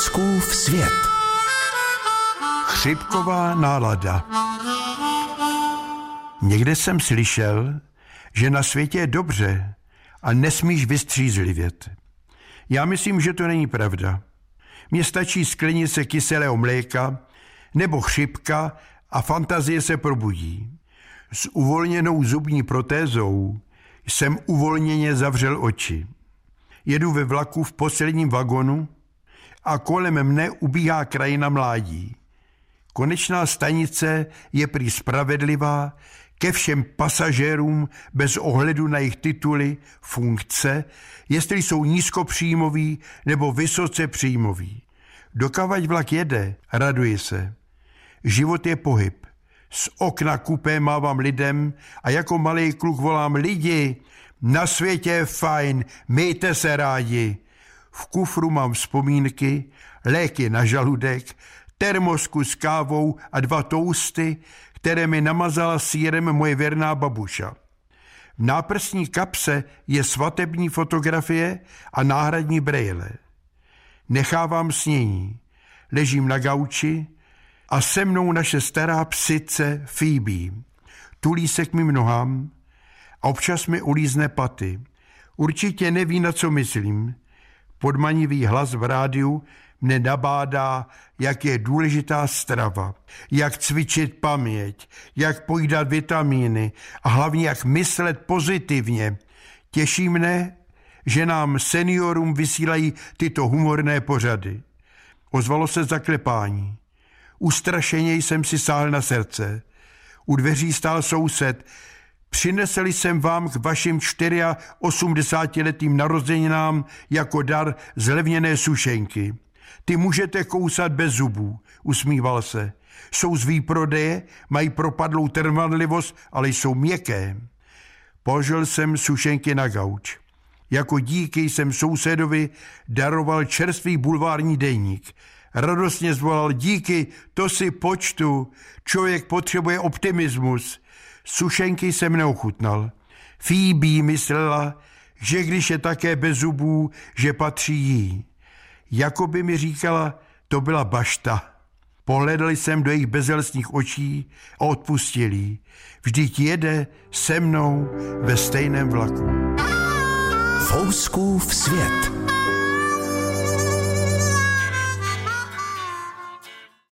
Fouskův svět. Chřipková nálada. Někde jsem slyšel, že na světě je dobře a nesmíš vystřízlivět. Já myslím, že to není pravda. Mně stačí sklenice kyselého mléka nebo chřipka a fantazie se probudí. S uvolněnou zubní protézou jsem uvolněně zavřel oči. Jedu ve vlaku v posledním vagonu a kolem mne ubíhá krajina mládí. Konečná stanice je prý spravedlivá ke všem pasažérům bez ohledu na jejich tituly, funkce, jestli jsou nízkopříjmoví nebo vysoce příjmoví. Dokavať vlak jede, raduji se. Život je pohyb. Z okna kupé mávám lidem a jako malý kluk volám lidi, na světě je fajn, mějte se rádi. V kufru mám vzpomínky, léky na žaludek, termosku s kávou a dva tousty, které mi namazala sírem moje věrná babuša. V náprstní kapse je svatební fotografie a náhradní brejle. Nechávám snění. Ležím na gauči a se mnou naše stará psice Phoebe. Tulí se k mým nohám a občas mi ulízne paty. Určitě neví, na co myslím. Podmanivý hlas v rádiu mne nabádá, jak je důležitá strava, jak cvičit paměť, jak pojídat vitamíny a hlavně jak myslet pozitivně. Těší mne, že nám seniorům vysílají tyto humorné pořady. Ozvalo se zaklepání. Ustrašeně jsem si sáhl na srdce. U dveří stál soused. Přinesl jsem vám k vašim 84-letým narozeninám jako dar zlevněné sušenky. Ty můžete kousat bez zubů, usmíval se. Jsou z výprodeje, mají propadlou trvanlivost, ale jsou měkké. Požil jsem sušenky na gauč. Jako díky jsem sousedovi daroval čerstvý bulvární deník. Radostně zvolal díky, to si počtu, člověk potřebuje optimismus. Sušenky jsem neochutnal. Phoebe myslela, že když je také bez zubů, že patří jí. Jako by mi říkala, to byla bašta. Pohledl jsem do jejich bezelstních očí a odpustil jí. Vždyť jede se mnou ve stejném vlaku. Fouskův svět.